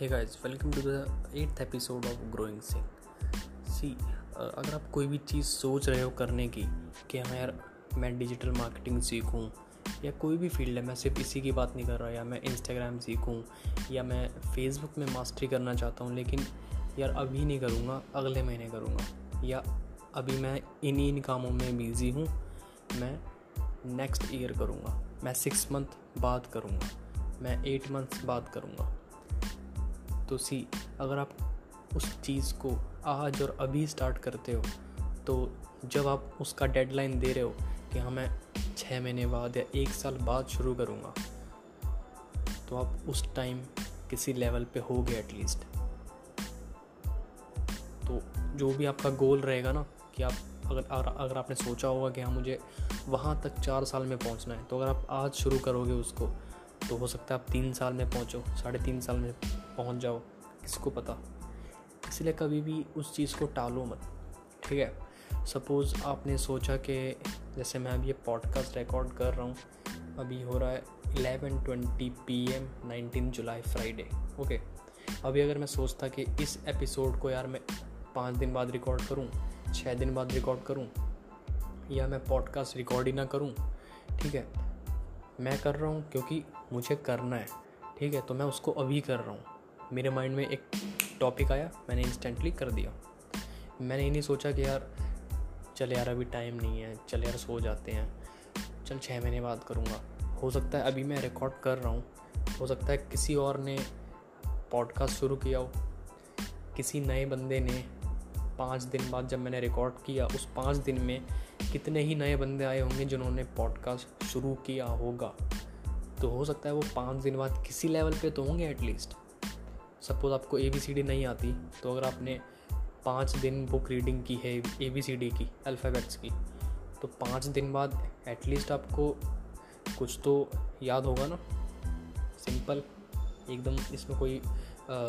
Hey guys welcome to the eighth episode of growing सिंग सी अगर आप कोई भी चीज़ सोच रहे हो करने की, कि हाँ यार, मैं डिजिटल मार्केटिंग सीखूं, या कोई भी फ़ील्ड है, मैं सिर्फ़ इसी की बात नहीं कर रहा, या मैं इंस्टाग्राम सीखूं, या मैं फेसबुक में मास्टरी करना चाहता हूँ, लेकिन यार अभी नहीं करूँगा, अगले महीने करूँगा, या अभी मैं इन इन कामों में बिज़ी हूँ, मैं नेक्स्ट ईयर करूँगा, मैं सिक्स मंथ बाद करूँगा, मैं एट मंथ्स बाद करूँगा। तो सी, अगर आप उस चीज़ को आज और अभी स्टार्ट करते हो तो जब आप उसका डेडलाइन दे रहे हो कि हाँ मैं छः महीने बाद या एक साल बाद शुरू करूँगा तो आप उस टाइम किसी लेवल पे हो गए एटलीस्ट तो जो भी आपका गोल रहेगा ना, कि आप अगर अगर आपने सोचा होगा कि हाँ मुझे वहाँ तक चार साल में पहुँचना है तो अगर आप आज शुरू करोगे उसको तो हो सकता है आप तीन साल में पहुँचो, साढ़े तीन साल में पहुँच जाओ किसको पता। इसलिए कभी भी उस चीज़ को टालो मत, ठीक है? सपोज़ आपने सोचा कि, जैसे मैं अभी ये पॉडकास्ट रिकॉर्ड कर रहा हूँ, अभी हो रहा है eleven twenty P M nineteen July Friday okay अभी अगर मैं सोचता कि इस एपिसोड को यार मैं पाँच दिन बाद रिकॉर्ड करूँ छः दिन बाद रिकॉर्ड करूँ, या मैं पॉडकास्ट रिकॉर्ड ही ना करूँ, ठीक है? मैं कर रहा हूँ क्योंकि मुझे करना है, ठीक है? तो मैं उसको अभी कर रहा हूँ। मेरे माइंड में एक टॉपिक आया, मैंने इंस्टेंटली कर दिया। मैंने ये नहीं सोचा कि यार, चल यार अभी टाइम नहीं है, चल यार सो जाते हैं। चल छः महीने बाद करूँगा। हो सकता है अभी मैं रिकॉर्ड कर रहा हूँ। हो सकता है किसी और ने पॉडकास्ट शुरू किया हो। किसी नए बंदे ने पाँच दिन बाद जब मैंने रिकॉर्ड किया, उस पाँच दिन में कितने ही नए बंदे आए होंगे जिन्होंने पॉडकास्ट शुरू किया होगा। तो हो सकता है वो पाँच दिन बाद किसी लेवल पे तो होंगे एटलीस्ट सपोज़ आपको ए बी सी डी नहीं आती तो अगर आपने पाँच दिन बुक रीडिंग की है ए बी सी डी की अल्फ़ाबेट्स की तो पाँच दिन बाद एटलीस्ट आपको कुछ तो याद होगा ना। सिंपल एकदम इसमें कोई आ,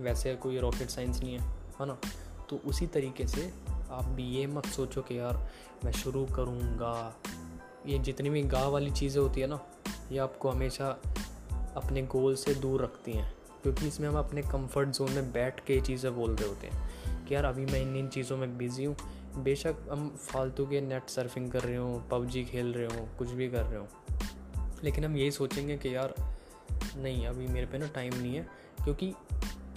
वैसे कोई रॉकेट साइंस नहीं है है ना? तो उसी तरीके से आप भी ये मत सोचो कि यार मैं शुरू करूँगा। ये जितनी भी गाँव वाली चीज़ें होती है ना, ये आपको हमेशा अपने गोल से दूर रखती हैं। क्योंकि इसमें हम अपने कंफर्ट जोन में बैठ के ये चीज़ें बोल रहे होते हैं कि यार अभी मैं इन इन चीज़ों में बिज़ी हूँ। बेशक हम फालतू के नेट सर्फिंग कर रहे हो, पबजी खेल रहे हो, कुछ भी कर रहे हो। लेकिन हम यही सोचेंगे कि यार, नहीं, अभी मेरे पे ना टाइम नहीं है। क्योंकि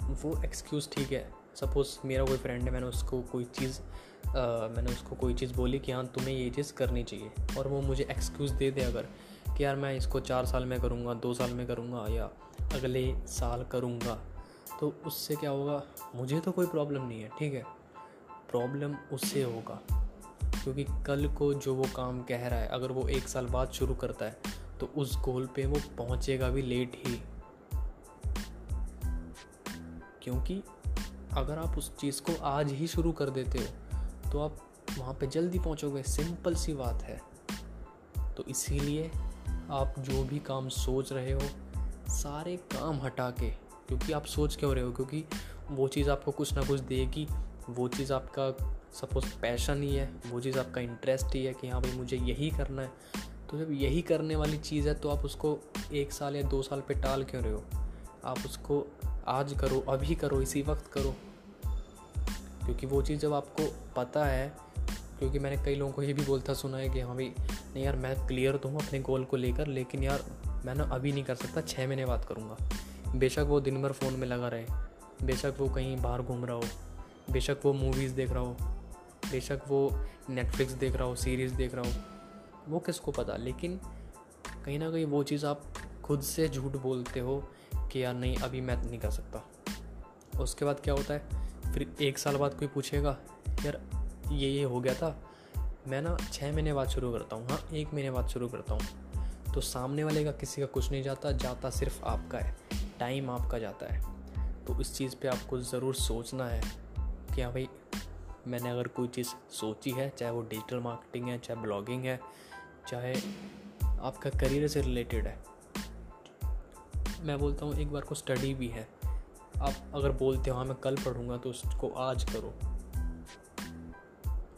वो एक्सक्यूज़ ठीक है सपोज़ मेरा कोई फ्रेंड है, मैंने उसको कोई चीज़ मैंने उसको कोई चीज़ बोली कि हाँ तुम्हें ये चीज़ करनी चाहिए। और वो मुझे एक्सक्यूज़ दे दे अगर कि यार मैं इसको चार साल में करूँगा, दो साल में करूँगा या अगले साल करूँगा तो उससे क्या होगा? मुझे तो कोई प्रॉब्लम नहीं है, ठीक है? प्रॉब्लम उससे होगा, क्योंकि कल को जो वो काम कह रहा है, अगर वो एक साल बाद शुरू करता है तो उस गोल पे वो पहुँचेगा भी लेट ही। क्योंकि अगर आप उस चीज़ को आज ही शुरू कर देते हो तो आप वहाँ पे जल्दी पहुँचोगे। सिंपल सी बात है। तो इसीलिए आप जो भी काम सोच रहे हो, सारे काम हटा के, क्योंकि आप सोच क्यों रहे हो? क्योंकि वो चीज़ आपको कुछ ना कुछ देगी। वो चीज़ आपका सपोज़ पैशन ही है, वो चीज़ आपका इंटरेस्ट ही है कि हाँ भाई मुझे यही करना है। तो जब यही करने वाली चीज़ है तो आप उसको एक साल या दो साल पे टाल क्यों रहे हो? आप उसको आज करो, अभी करो, इसी वक्त करो। क्योंकि वो चीज़ जब आपको पता है, क्योंकि मैंने कई लोगों को ये भी बोलता सुना है कि हाँ भाई, नहीं यार, मैं क्लियर तो हूँ अपने गोल को लेकर, लेकिन यार, मैं ना अभी नहीं कर सकता छः महीने बात करूँगा। बेशक वो दिन भर फ़ोन में लगा रहे, बेशक वो कहीं बाहर घूम रहा हो, बेशक वो मूवीज़ देख रहा हो, बेशक वो नेटफ्लिक्स देख रहा हो सीरीज़ देख रहा हो, वो किसको पता? लेकिन कहीं ना कहीं वो चीज़ आप खुद से झूठ बोलते हो कि यार नहीं, अभी मैं नहीं कर सकता। उसके बाद क्या होता है, फिर एक साल बाद कोई पूछेगा, यार, ये ये हो गया था। मैं ना छः महीने बाद शुरू करता हूँ हाँ एक महीने बाद शुरू करता हूँ। तो सामने वाले का किसी का कुछ नहीं जाता जाता सिर्फ़ आपका है, टाइम आपका जाता है। तो इस चीज़ पे आपको ज़रूर सोचना है कि हाँ भाई, मैंने अगर कोई चीज़ सोची है, चाहे वो डिजिटल मार्केटिंग है, चाहे ब्लॉगिंग है, चाहे आपका करियर से रिलेटेड है मैं बोलता हूँ, एक बार को स्टडी भी है। आप अगर बोलते हो हाँ मैं कल पढ़ूँगा तो उसको आज करो।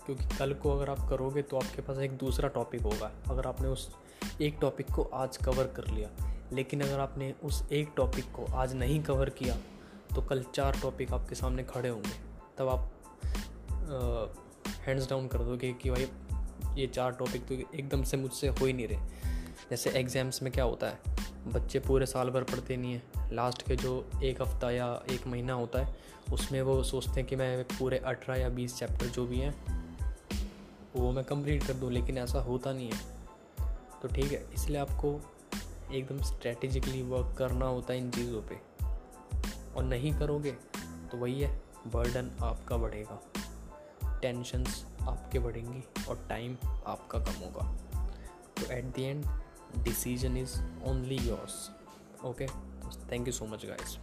क्योंकि कल को अगर आप करोगे तो आपके पास एक दूसरा टॉपिक होगा। अगर आपने उस एक टॉपिक को आज कवर कर लिया, लेकिन अगर आपने उस एक टॉपिक को आज नहीं कवर किया तो कल चार टॉपिक आपके सामने खड़े होंगे। तब आप हैंड्स डाउन कर दोगे कि भाई, ये चार टॉपिक तो एकदम से मुझसे हो ही नहीं रहे। जैसे एग्ज़ाम्स में क्या होता है? बच्चे पूरे साल भर पढ़ते नहीं हैं। लास्ट के जो एक हफ़्ता या एक महीना होता है, उसमें वो सोचते हैं कि मैं पूरे अठारह या बीस चैप्टर जो भी हैं, वो मैं कंप्लीट कर दूँ, लेकिन ऐसा होता नहीं है। तो ठीक है, इसलिए आपको एकदम स्ट्रेटेजिकली वर्क करना होता है इन चीज़ों पे। और नहीं करोगे तो वही है बर्डन आपका बढ़ेगा। टेंशन्स आपके बढ़ेंगी और टाइम आपका कम होगा। तो at the end decision is only yours. Okay? Thank you so much guys